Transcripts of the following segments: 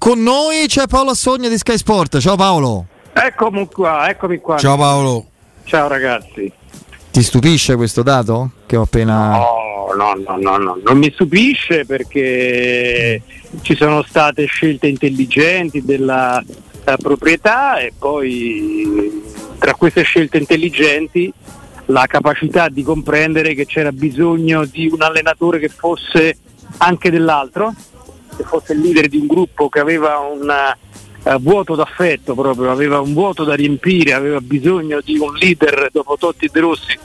Con noi c'è Paolo Assogna di Sky Sport. Ciao Paolo. Eccomi qua, eccomi qua. Ciao Paolo. Ciao ragazzi. Ti stupisce questo dato che ho appena... No, no, no, no, no. non mi stupisce perché ci sono state scelte intelligenti della, della proprietà e poi tra queste scelte intelligenti la capacità di comprendere che c'era bisogno di un allenatore che fosse anche dell'altro, che fosse il leader di un gruppo che aveva un uh, vuoto d'affetto proprio, aveva un vuoto da riempire, aveva bisogno di un leader dopo Totti e De Rossi,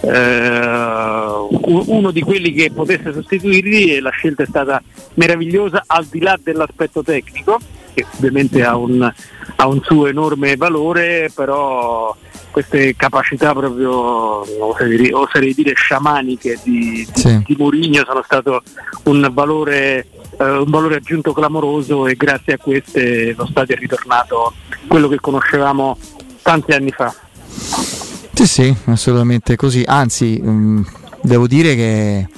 uh, uno di quelli che potesse sostituirli e la scelta è stata meravigliosa al di là dell'aspetto tecnico, che ovviamente ha un, ha un suo enorme valore, però queste capacità proprio oserei, oserei dire sciamaniche di, Sì. di Mourinho sono stato un valore, eh, un valore aggiunto clamoroso e grazie a queste lo stadio è ritornato quello che conoscevamo tanti anni fa. Sì, sì, assolutamente così. Anzi, mh, devo dire che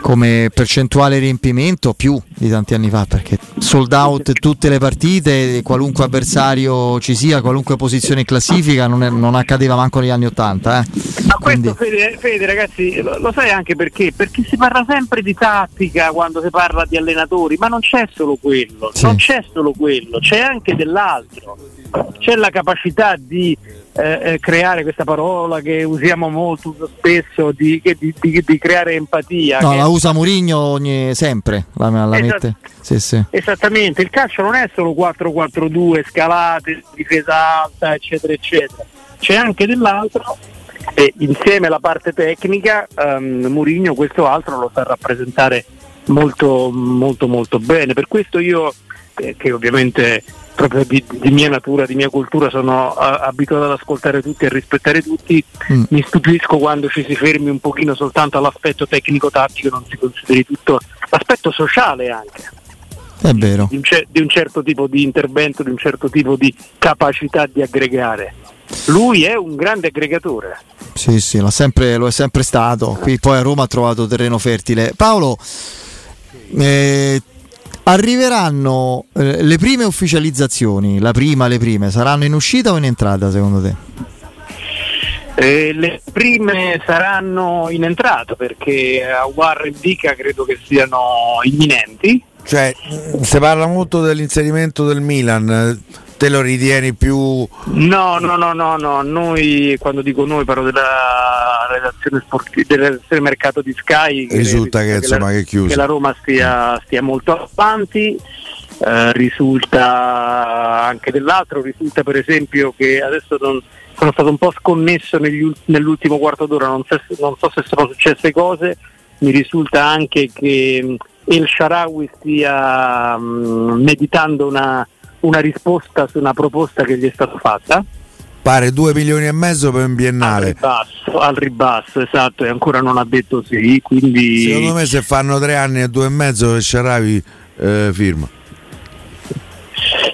come percentuale riempimento più di tanti anni fa, perché sold out tutte le partite, qualunque avversario ci sia, qualunque posizione in classifica, non, è- non accadeva manco negli anni Ottanta. Eh. Ma Quindi- questo Fede, Fede, ragazzi lo, lo sai anche perché? Perché si parla sempre di tattica quando si parla di allenatori, ma non c'è solo quello, Sì. non c'è solo quello, c'è anche dell'altro. C'è la capacità di eh, eh, creare questa parola che usiamo molto spesso, di, di- di- di creare empatia. No, la usa Mourinho ogni- sempre, la, la mette. Sì, sì. Esattamente, il calcio non è solo 4-4-2, scalate, difesa alta, eccetera, eccetera. C'è anche dell'altro e insieme alla parte tecnica um, Mourinho questo altro lo sa rappresentare molto, molto, molto bene. Per questo io, eh, che ovviamente proprio di, di mia natura, di mia cultura, sono eh, abituato ad ascoltare tutti e a rispettare tutti, Mm. mi stupisco quando ci si fermi un pochino soltanto all'aspetto tecnico-tattico e non si consideri tutto l'aspetto sociale anche È vero. di un, cer- di un certo tipo di intervento, di un certo tipo di capacità di aggregare. Lui è un grande aggregatore. Sì, sì, sempre- lo è sempre stato. Qui poi a Roma ha trovato terreno fertile. Paolo, eh, arriveranno eh, le prime ufficializzazioni, la prima, le prime, saranno in uscita o in entrata secondo te? Eh, le prime saranno in entrata perché a Warren Dica credo che siano imminenti. Cioè, si parla molto dell'inserimento del Milan, te lo ritieni più... No, no, no, no, no, noi quando dico noi parlo della redazione sportiva, della redazione mercato di Sky. Risulta che, insomma, la, che che la Roma stia, stia molto avanti. Eh, risulta anche dell'altro, risulta per esempio che adesso non, sono stato un po' sconnesso negli ul- nell'ultimo quarto d'ora, non, so se- non so se sono successe cose, mi risulta anche che mh, El Sharawi stia mh, meditando una, una risposta su una proposta che gli è stata fatta. Pare 2 milioni e mezzo per un Al biennale. ribasso, al ribasso, esatto, e ancora non ha detto sì, quindi Secondo me se fanno tre anni e due e mezzo Sharawi eh, firma.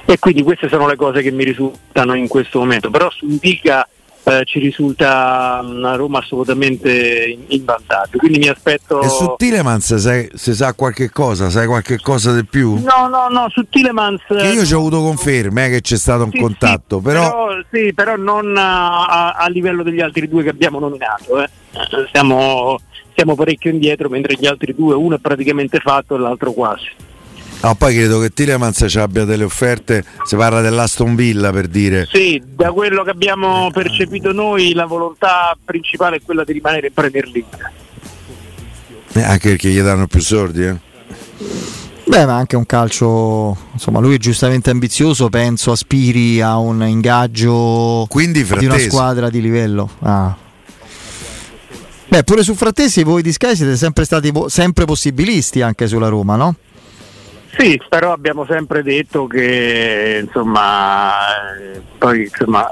e quindi queste sono le cose che mi risultano in questo momento, però su Indica eh, ci risulta una Roma assolutamente in, in vantaggio, quindi mi aspetto... E su Tilemans se sa qualche cosa, sai qualche cosa di più? No, no, no, su Tilemans... Che io ci ho avuto conferme eh, che c'è stato un Sì, contatto, sì, però... sì, però non a, a- a livello degli altri due che abbiamo nominato. eh. Eh, Siamo, siamo parecchio indietro, mentre gli altri due, uno è praticamente fatto e l'altro quasi. No, poi credo che Tilemans ci abbia delle offerte, si parla dell'Aston Villa per dire. Sì, da quello che abbiamo percepito noi, la volontà principale è quella di rimanere in Premier League. Eh, anche perché gli danno più soldi, eh. Beh, ma anche un calcio, insomma, lui è giustamente ambizioso, penso aspiri a un ingaggio Quindi di una squadra di livello. Ah. Beh, pure su Frattesi voi di Sky siete sempre stati sempre possibilisti anche sulla Roma, no? Sì, però abbiamo sempre detto che insomma, eh, poi insomma,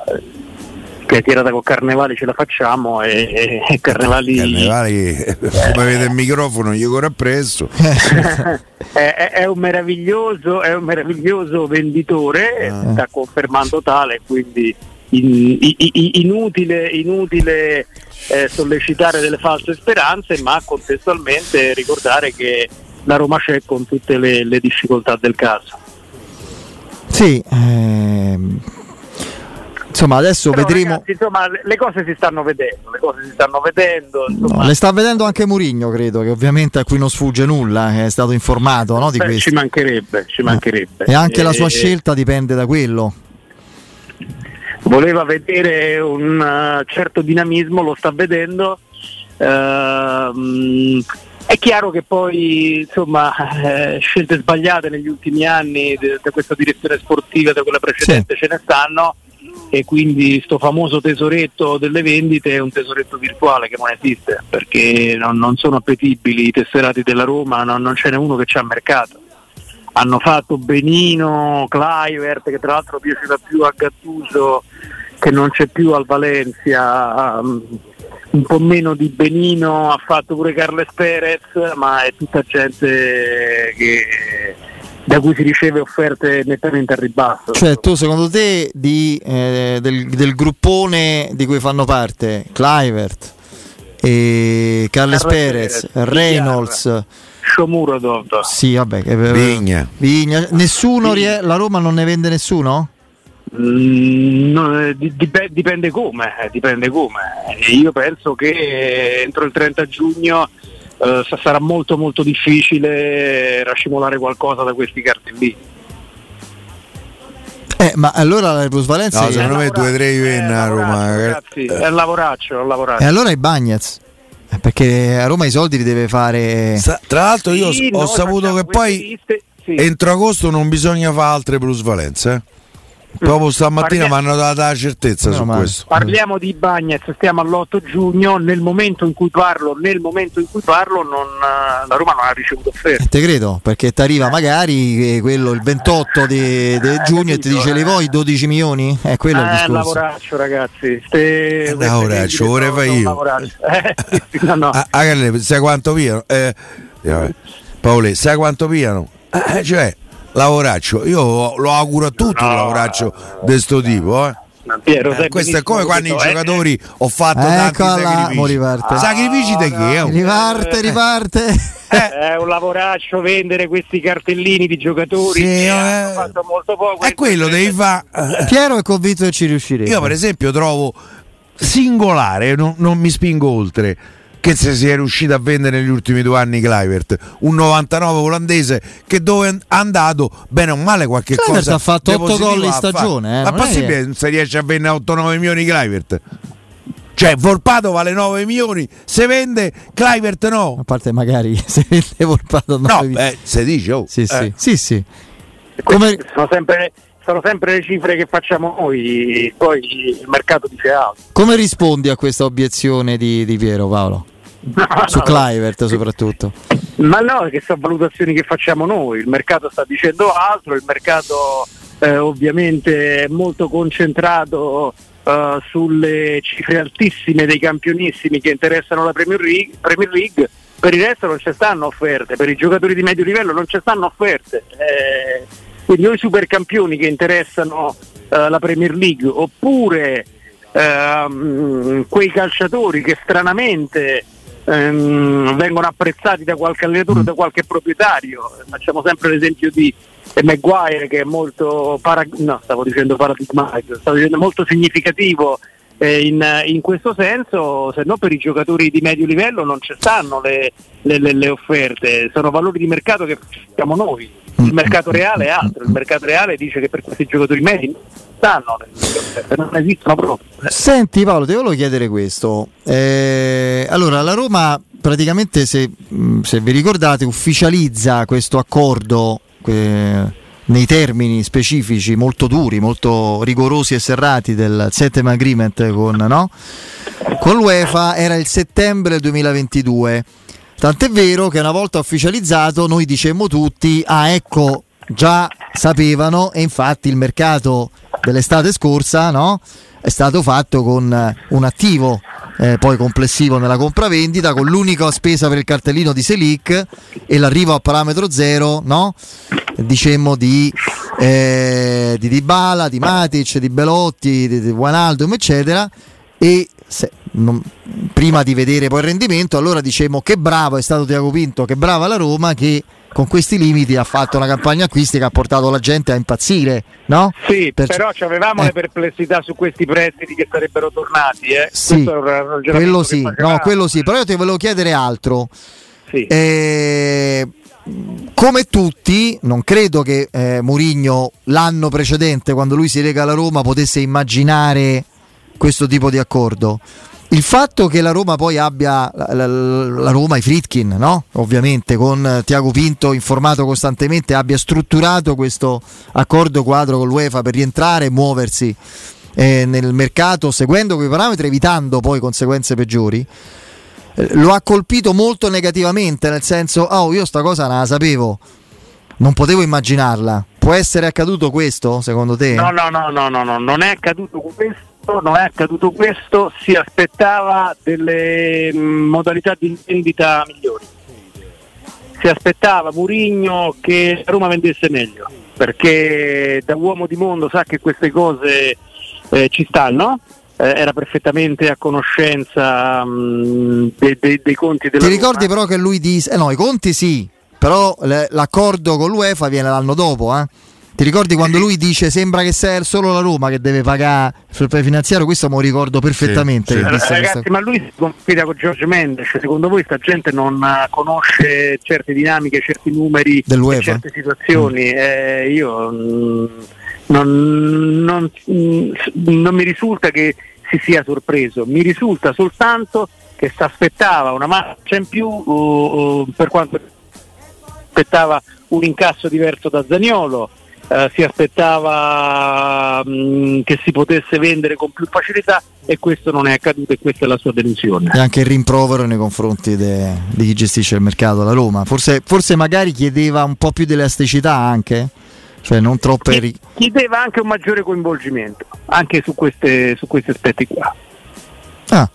che tirata con Carnevali ce la facciamo e, e Carnevali, Carnevali come vede il microfono gli corre appresso. è, è- un meraviglioso, è un meraviglioso venditore, Ah. sta confermando tale, quindi in- i- i- inutile, inutile eh, sollecitare delle false speranze, ma contestualmente ricordare che la Roma c'è con tutte le, le difficoltà del caso. Sì, ehm, insomma adesso Però, vedremo. ragazzi, insomma, le- cose si stanno vedendo, le cose si stanno vedendo. No, Insomma, le sta vedendo anche Murigno, credo, che ovviamente a cui non sfugge nulla, che è stato informato no, di beh, questo. ci mancherebbe, ci mancherebbe. E anche la sua Eh, scelta dipende da quello. voleva vedere un eh, certo dinamismo, lo sta vedendo. Ehm, è chiaro che poi insomma eh, scelte sbagliate negli ultimi anni da questa direzione sportiva da quella precedente ce ne stanno e quindi sto famoso tesoretto delle vendite è un tesoretto virtuale che non esiste perché non, non sono appetibili i tesserati della Roma, non, non ce n'è uno che c'è a mercato. Hanno fatto Benino, Clivert che tra l'altro piaceva più a Gattuso che non c'è più al Valencia, um, un po' meno di Benino ha fatto pure Carles Perez, ma è tutta gente che, da cui si riceve offerte nettamente a ribasso. Cioè, tu secondo te di, eh, del, del gruppone di cui fanno parte Clivert, e Carles Carles Perez, Perez, Reynolds, Shomurodov. sì, vabbè, Vigna. Vigna, nessuno, rie- la Roma non ne vende nessuno? Mm, no, eh, di- dip- dipende come, eh, dipende come. Io penso che entro il 30 giugno eh, sa- sarà molto molto difficile racimolare qualcosa da questi cartellini. Eh, ma allora la plusvalenza No, secondo me due o tre Eh, venna a Roma. eh. ragazzi, è un lavoraccio, è un lavoraccio. E allora i Bagnets. Perché a Roma i soldi li deve fare. Sa- Tra l'altro io Sì, ho noi saputo che poi liste, sì. entro agosto non bisogna fare altre plusvalenze. eh. Proprio stamattina mi hanno dato la certezza Meno su male. questo. Parliamo di Bagnets, stiamo all'8 giugno, nel momento in cui parlo, nel momento in cui parlo non, eh, la Roma non ha ricevuto offerte. Eh, te credo, perché ti arriva magari eh, quello il 28 di, di Eh, giugno e ti capito, dice eh. vuoi 12 milioni? Eh, quello è il Eh, discorso. lavoraccio ragazzi, Ste, Eh, lavoraccio, fare sono io. Eh, no, no. Ah, ah, sai quanto piano? Eh, eh. Paolo, sai quanto piano? Eh, cioè, lavoraccio. Io lo auguro a tutti un No, lavoraccio di sto tipo. Eh. Piero, Eh, questo è come quando i questo, eh. giocatori ho fatto tanti Eccola, mo sacrifici. riparte. Sacrifici di chi? eh? Riparte, riparte. È un lavoraccio vendere questi cartellini di giocatori Sì, che eh. hanno fatto molto poco. È quello devi fare. Piero è convinto che ci riusciremo. Io per esempio trovo singolare, non, non mi spingo oltre, che se si è riuscito a vendere negli ultimi due anni Clivert, un 99 olandese che dove è andato, bene o male qualche Kluivert cosa ha fatto di otto positivo gol in stagione, eh, Ma non è possibile se riesce a vendere 8-9 milioni Clivert? Cioè Volpato vale 9 milioni, se vende Clivert no. A parte magari se vende Volpato No, nove- beh, se dice oh. Sì, sì, eh. sì, sì. Come... Come- Sono, sempre, sono sempre le cifre che facciamo noi, poi il mercato dice altro. Come rispondi a questa obiezione di, di Piero Paolo? Su No, Clivert soprattutto. Ma no, che sono valutazioni che facciamo noi, il mercato sta dicendo altro, il mercato eh, ovviamente è molto concentrato eh, sulle cifre altissime dei campionissimi che interessano la Premier League, Premier League. per il resto non ci stanno offerte, per i giocatori di medio livello non ci stanno offerte. Eh, quindi o i supercampioni che interessano eh, la Premier League oppure ehm, quei calciatori che stranamente ehm, vengono apprezzati da qualche allenatore o da qualche proprietario. Facciamo sempre l'esempio di Maguire che è molto para- no, stavo dicendo paradigmatico, stavo dicendo molto significativo eh, in, in questo senso, se no per i giocatori di medio livello non ci stanno le, le- le- offerte, sono valori di mercato che facciamo noi. Il mercato reale è altro, il mercato reale dice che per questi giocatori medi non stanno non esistono proprio. Senti Paolo, ti volevo chiedere questo. Eh, allora, la Roma praticamente, se, mh, se vi ricordate, ufficializza questo accordo eh, nei termini specifici molto duri, molto rigorosi e serrati del settlement agreement con, no? con l'UEFA, era il settembre 2022. Tant'è vero che una volta ufficializzato noi dicemmo tutti, ah ecco, già sapevano e infatti il mercato dell'estate scorsa no? è stato fatto con un attivo eh, poi complessivo nella compravendita con l'unica spesa per il cartellino di Selic e l'arrivo a parametro zero no? dicemmo di, eh, di Dybala, di Matic, di Belotti, di, di Wijnaldum eccetera e se, non, prima di vedere poi il rendimento allora dicemmo che bravo è stato Tiago Pinto, che brava la Roma che con questi limiti ha fatto una campagna acquisti che ha portato la gente a impazzire, no? Sì, per... però avevamo eh. le perplessità su questi prestiti che sarebbero tornati, eh? Sì, quello sì, no, quello sì, però io ti volevo chiedere altro. Sì. Eh, come tutti, non credo che eh, Murigno l'anno precedente, quando lui si rega alla Roma, potesse immaginare questo tipo di accordo. Il fatto che la Roma poi abbia la, la, la Roma, i Fritkin, no? ovviamente con Tiago Pinto informato costantemente, abbia strutturato questo accordo quadro con l'UEFA per rientrare e muoversi eh, nel mercato seguendo quei parametri, evitando poi conseguenze peggiori, eh, lo ha colpito molto negativamente, nel senso, oh, io sta cosa non la sapevo, non potevo immaginarla. Può essere accaduto questo, secondo te? No, no, no, no, no, no. non è accaduto questo non è accaduto questo, si aspettava delle mm, modalità di vendita migliori. Si aspettava Murigno che Roma vendesse meglio, perché da uomo di mondo sa che queste cose eh, ci stanno. Eh, era perfettamente a conoscenza mh, dei, dei, dei, conti della Ti ricordi però che lui disse, eh no, i conti sì, però le, l'accordo con l'UEFA viene l'anno dopo, eh? Ti ricordi quando lui dice sembra che sia solo la Roma che deve pagare sul finanziario? Questo me lo ricordo perfettamente. Sì, sì. Ragazzi, questa... ma lui si confida con Giorgio Mendes. Secondo voi sta gente non conosce certe dinamiche, certi numeri, certe situazioni? Mm. Eh, io mm, non, non, mm, non mi risulta che si sia sorpreso, mi risulta soltanto che si aspettava una marcia in più uh, uh, per quanto aspettava un incasso diverso da Zagnolo eh, si aspettava mh, mm, che si potesse vendere con più facilità e questo non è accaduto e questa è la sua delusione. E anche il rimprovero nei confronti de, di chi gestisce il mercato alla Roma. Forse, forse magari chiedeva un po' più di elasticità anche? Cioè non troppe... Ri- chiedeva anche un maggiore coinvolgimento, anche su, queste, su questi aspetti qua. Ah,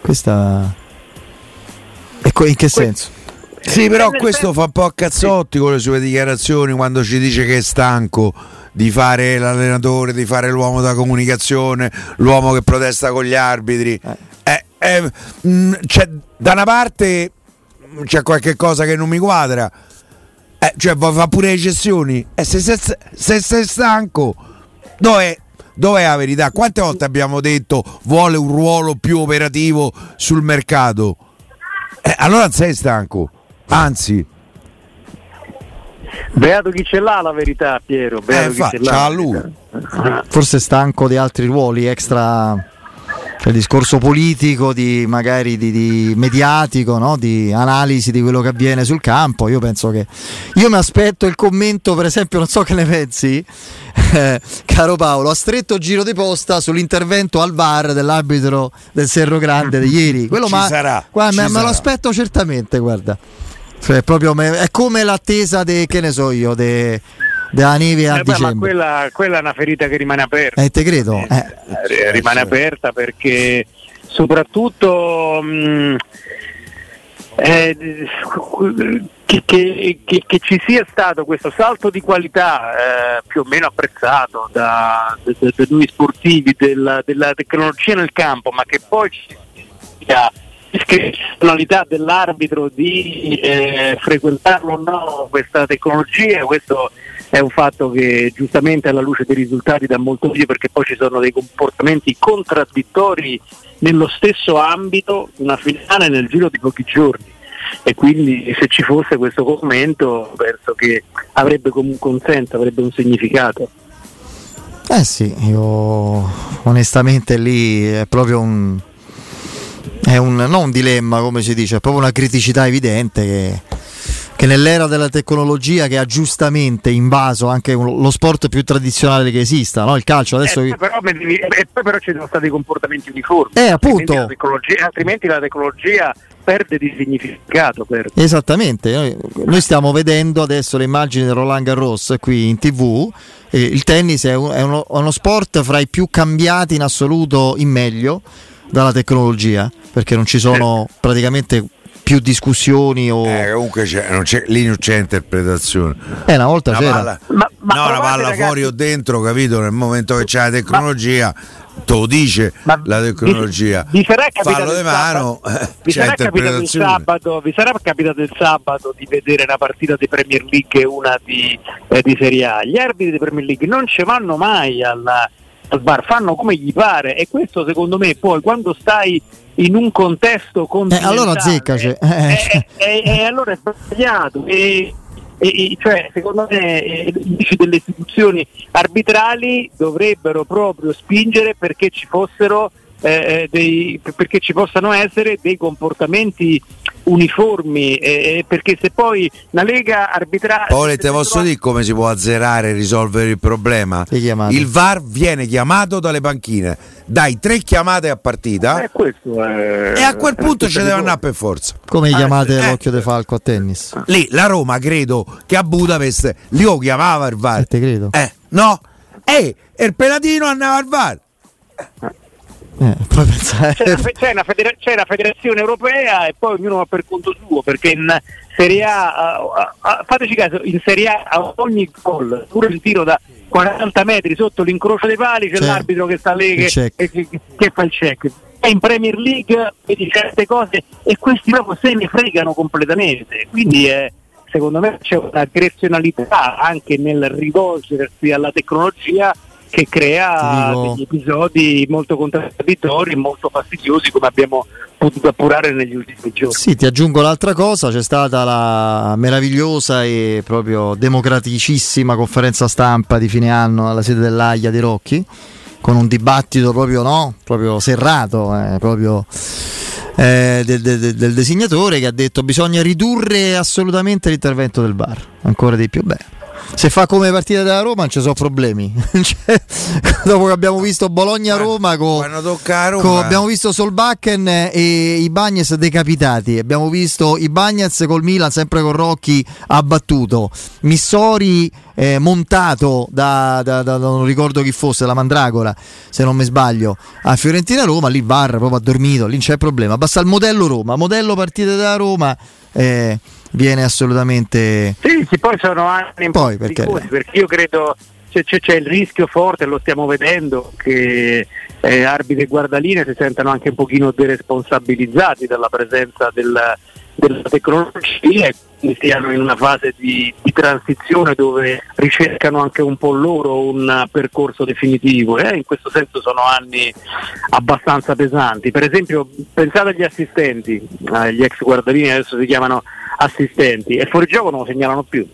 questa... E in che senso? Sì, però questo fa un po' a cazzotti con le sue dichiarazioni quando ci dice che è stanco di fare l'allenatore, di fare l'uomo da comunicazione, l'uomo che protesta con gli arbitri. Eh, eh, mh, mm, da una parte c'è qualche cosa che non mi quadra, eh, cioè fa pure le gestioni. E se sei stanco, dov'è, dov'è la verità? Quante volte abbiamo detto vuole un ruolo più operativo sul mercato? Eh, allora sei stanco. Anzi, Beato chi ce l'ha la verità, Piero. Beato eh, fa, ce l'ha lui. Forse stanco di altri ruoli extra. Cioè, discorso politico, di, magari di, di mediatico, no? di analisi di quello che avviene sul campo. Io penso che. Io mi aspetto il commento, per esempio, non so che ne pensi, eh, caro Paolo, a stretto giro di posta sull'intervento al VAR dell'arbitro del Serro Grande di ieri. Quello ci ma, sarà, guarda, ci me, sarà. me lo aspetto certamente, guarda. Cioè, proprio, è come l'attesa de, che ne so io, de, della neve a eh beh, ma quella, quella, è una ferita che rimane aperta. Eh, te credo. Eh, eh, rimane aperta perché soprattutto mh, eh, che, che, che, che, ci sia stato questo salto di qualità eh, più o meno apprezzato da, da, da noi sportivi della, della tecnologia nel campo, ma che poi ci sia discrezionalità dell'arbitro di eh, frequentarlo o no questa tecnologia, questo è un fatto che giustamente alla luce dei risultati dà molto figlio perché poi ci sono dei comportamenti contraddittori nello stesso ambito, una finale nel giro di pochi giorni e quindi se ci fosse questo commento penso che avrebbe comunque un senso, avrebbe un significato. Eh sì, io onestamente lì è proprio un, è un, non un dilemma come si dice, è proprio una criticità evidente che, che nell'era della tecnologia che ha giustamente invaso anche un- lo sport più tradizionale che esista, no? il calcio adesso... Eh, però, e poi però ci sono stati comportamenti uniformi. Eh, appunto. Altrimenti la tecnologia, altrimenti la tecnologia perde di significato. perde. Esattamente, noi, noi stiamo vedendo adesso le immagini del Roland Garros qui in tv, e il tennis è, un- è uno, è uno sport fra i più cambiati in assoluto in meglio dalla tecnologia, perché non ci sono praticamente più discussioni o... Eh, comunque c'è, non c'è- lì non c'è interpretazione. Eh, una volta Una c'era. palla, Ma- ma no, una palla ragazzi- fuori o dentro, capito? Nel momento che c'è la tecnologia, te lo dice Ma la tecnologia. Vi, vi sarà capitato Fallo il di mano, sabato- eh, vi c'è sarà capitato il interpretazione. sabato, vi sarà capitato il sabato di vedere una partita di Premier League e una di, eh, di Serie A. Gli arbitri di Premier League non ci vanno mai alla- al bar, fanno come gli pare e questo secondo me poi quando stai in un contesto continentale allora azzecaci. eh, Eh. eh, eh, allora è sbagliato e, e- cioè, secondo me eh, delle istituzioni arbitrali dovrebbero proprio spingere perché ci fossero eh, eh, dei, perché ci possano essere dei comportamenti uniformi eh, eh, perché se poi la lega arbitrale Poi te posso dire come si può azzerare e risolvere il problema? Il VAR viene chiamato dalle panchine, dai tre chiamate a partita eh, questo è- e a quel punto tutto ci deve andare per forza. Come Ah, chiamate eh. l'occhio di falco a tennis? Lì la Roma credo che a Budapest li lo chiamava il VAR. Eh, te credo. Eh, no? E il pelatino andava al VAR. Eh, pensare- c'è, una, c'è una federa- c'è una federazione europea e poi ognuno va per conto suo perché in Serie A, a- a- fateci caso, in Serie A a ogni gol, pure il tiro da 40 metri sotto l'incrocio dei pali c'è C'è l'arbitro che sta lì che, check. che- che fa il check. In Premier League vedi certe cose e questi proprio se ne fregano completamente. Quindi eh, secondo me c'è un'aggressionalità anche nel rivolgersi alla tecnologia che crea dico- degli episodi molto contraddittori molto fastidiosi come abbiamo potuto appurare negli ultimi giorni. Sì, ti aggiungo l'altra cosa, c'è stata la meravigliosa e proprio democraticissima conferenza stampa di fine anno alla sede dell'AIA di Rocchi, con un dibattito proprio, no? proprio serrato, eh, proprio eh, del, del- del designatore che ha detto bisogna ridurre assolutamente l'intervento del VAR, ancora di più. Beh, se fa come partita della Roma non ci sono problemi. Cioè, dopo che abbiamo visto Bologna-Roma a Roma, Co- abbiamo visto Solbakken e i Bagnets decapitati. Abbiamo visto i Bagnets col Milan, sempre con Rocchi abbattuto. Missori eh, montato da, da- da- non ricordo chi fosse, la Mandragola, se non mi sbaglio, a Fiorentina Roma. Lì Bar proprio ha dormito, lì non c'è problema. Basta il modello Roma, modello partite da Roma. eh, viene assolutamente Sì, sì, poi sono anni Poi, perché... perché- perché io credo c'è, c'è- c'è il rischio forte, lo stiamo vedendo, che eh, arbitri e guardaline si sentano anche un pochino deresponsabilizzati dalla presenza del- della tecnologia e quindi stiano in una fase di, di transizione dove ricercano anche un po' loro un percorso definitivo e in questo senso sono anni abbastanza pesanti. Per esempio pensate agli assistenti, eh, gli ex guardalini adesso si chiamano assistenti e fuori gioco non lo segnalano più.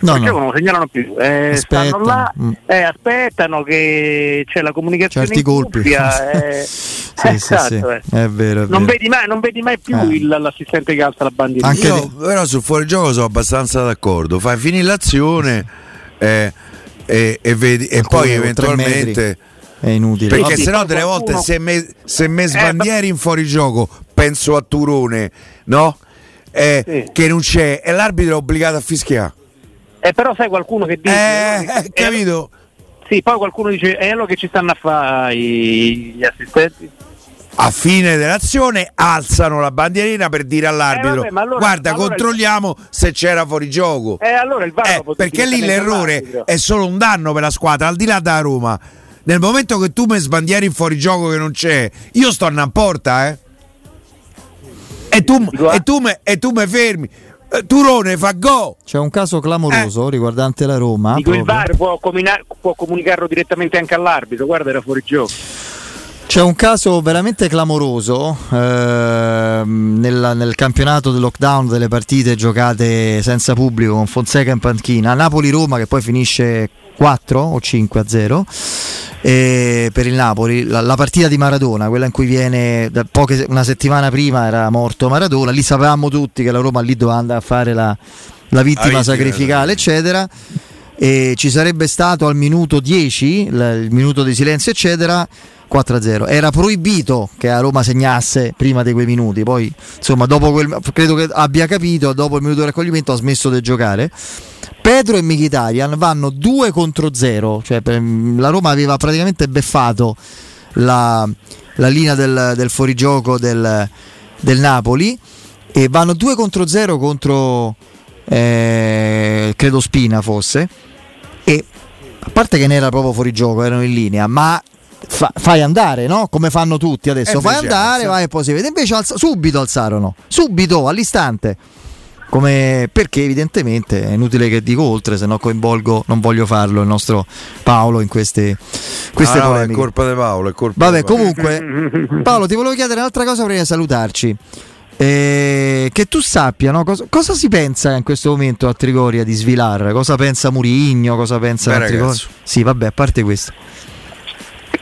No, no. non lo segnalano più. Eh, Aspettano, stanno là, mm. eh, aspettano che c'è la comunicazione certi in colpi. cuffia, eh, sì, esatto, sì, sì. eh. È vero, è Non vero. vedi mai, non vedi mai più Eh. il- l'assistente che alza la bandiera. Anche Io te- però sul fuorigioco sono abbastanza d'accordo. Fai finire l'azione eh, e, e vedi, e poi eventualmente. È inutile. Perché Vabbè, sennò delle volte qualcuno- se me, se me Eh, sbandieri in fuorigioco, penso a Turone, no? Eh, Sì. Che non c'è e l'arbitro è obbligato a fischiare. Eh, però sai qualcuno che dice... Eh, eh, eh, capito? Sì, poi qualcuno dice, e allora che ci stanno a fare gli assistenti? A fine dell'azione alzano la bandierina per dire all'arbitro: Eh, vabbè, allora- Guarda, allora- controlliamo se c'era fuorigioco. Eh, allora il VAR Eh, lo potete perché lì l'errore è solo un danno per la squadra, al di là da Roma. Nel momento che tu mi sbandieri in fuorigioco che non c'è, io sto a porta, eh. E tu, ah. e tu, me, e tu me fermi. Eh, Turone fa go. C'è un caso clamoroso riguardante la Roma. Eh. Dico, il. VAR può, comina- può comunicarlo direttamente anche all'arbitro, guarda era fuori gioco. C'è un caso veramente clamoroso ehm, nel, nel campionato del lockdown delle partite giocate senza pubblico con Fonseca in panchina. Napoli-Roma che poi finisce 4 o 5 a 0 eh, per il Napoli. La, la, partita di Maradona, quella in cui viene poche, una settimana prima era morto Maradona, lì sapevamo tutti che la Roma lì doveva andare a fare la, la vittima sacrificale, eccetera. E ci sarebbe stato al minuto 10, il minuto di silenzio, eccetera 4-0. Era proibito che a Roma segnasse prima di quei minuti, poi insomma dopo quel, credo che abbia capito, dopo il minuto di raccoglimento ha smesso di giocare. Pedro e Mkhitaryan vanno 2 contro 0, cioè la Roma aveva praticamente beffato la, la linea del, del fuorigioco del, del, Napoli e vanno 2 contro 0 contro eh, credo Spina fosse e a parte che ne era proprio fuori gioco, erano in linea, ma fa, fai andare, no? Come fanno tutti adesso, fai andare, vai e poi si vede. Invece alza, subito alzarono, subito, all'istante. Come, perché evidentemente è inutile che dico oltre, se no coinvolgo, non voglio farlo il nostro Paolo in queste, queste no, no, è colpa di Paolo, è colpa Vabbè, comunque, Paolo, ti volevo chiedere un'altra cosa prima di salutarci. Eh, che tu sappia no? cosa, cosa, si pensa in questo momento a Trigoria di Svilar? Cosa pensa Murigno? Cosa pensa Beh, Trigoria? Sì, vabbè, a parte questo.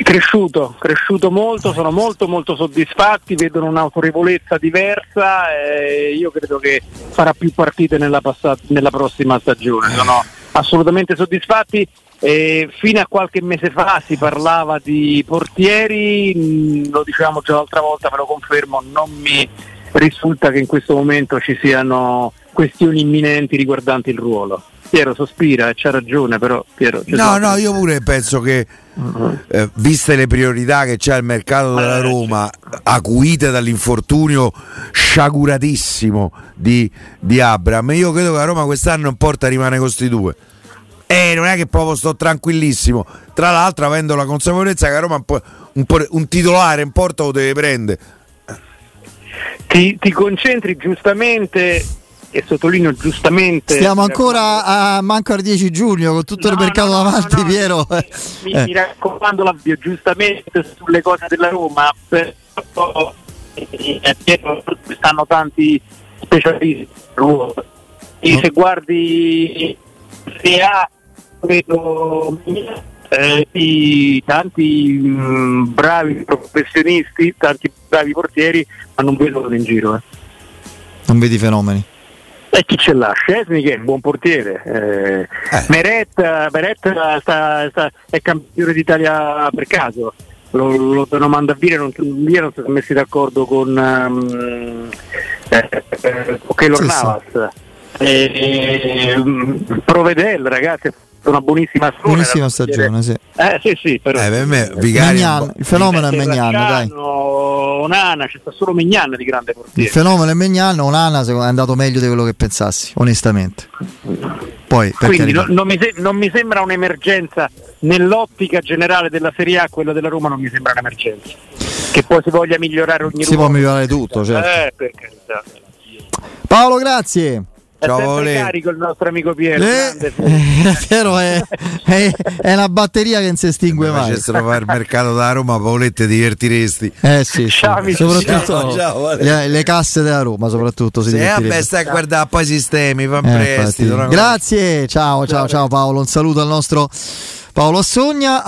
Cresciuto, cresciuto molto, sono molto molto soddisfatti, vedono un'autorevolezza diversa e io credo che farà più partite nella, passata, nella prossima stagione, sono assolutamente soddisfatti. E fino a qualche mese fa si parlava di portieri, lo dicevamo già l'altra volta, ve lo confermo, non mi risulta che in questo momento ci siano questioni imminenti riguardanti il ruolo. Piero sospira e c'ha ragione, però Piero. No, no, io pure penso che, uh-huh. eh, viste le priorità che c'è al mercato della Roma, acuite dall'infortunio sciaguratissimo di, di Abram, io credo che la Roma quest'anno in porta rimane con questi due. E non è che proprio sto tranquillissimo. Tra l'altro, avendo la consapevolezza che la Roma un, po', un, po', un titolare in porta lo deve prendere. Ti, ti concentri giustamente e sottolineo giustamente. Stiamo ancora a manco al 10 giugno con tutto no, il mercato no, davanti, no, Piero. Mi, eh. mi raccomando l'avvio giustamente sulle cose della Roma, però eh, stanno tanti specialisti. E se guardi se ha vedo eh, tanti mh, mm, bravi professionisti, tanti bravi portieri, ma non vedo in giro. Eh. Non vedi fenomeni? E chi ce l'ha? Scesni che è un buon portiere. Eh, eh. Meret, Meret sta, sta, è campione d'Italia per caso. Lo, lo devono mandare via, non, via non si sono messi d'accordo con um, eh, eh, Keylor sì, Navas. Sì. Eh, Provedel, ragazzi, una buonissima stagione. Buonissima stagione, sì. Eh sì, sì, però. Eh, per me, Vigani, il fenomeno è Megnano, dai. Onana, c'è sta solo Mignan di grande portiere. Il fenomeno è Megnano, Onana è andato meglio di quello che pensassi, onestamente. Poi, Quindi no, non, mi se- non, mi sembra un'emergenza nell'ottica generale della Serie A, quella della Roma non mi sembra un'emergenza. Che poi si voglia migliorare ogni Si può migliorare tutto, certo. Eh. Paolo, grazie. Ciao, è sempre carico il nostro amico Piero. Eh, Piero è, è, è, una batteria che non si estingue mai. Se facessero fare il mercato da Roma, Paolette divertiresti. Eh sì, ciao, sì. soprattutto ciao, le, le, casse della Roma, soprattutto si sì, vabbè, stai a guardare poi i sistemi, fa eh, prestito. Grazie, ciao, ciao, ciao Paolo. Un saluto al nostro Paolo Assogna.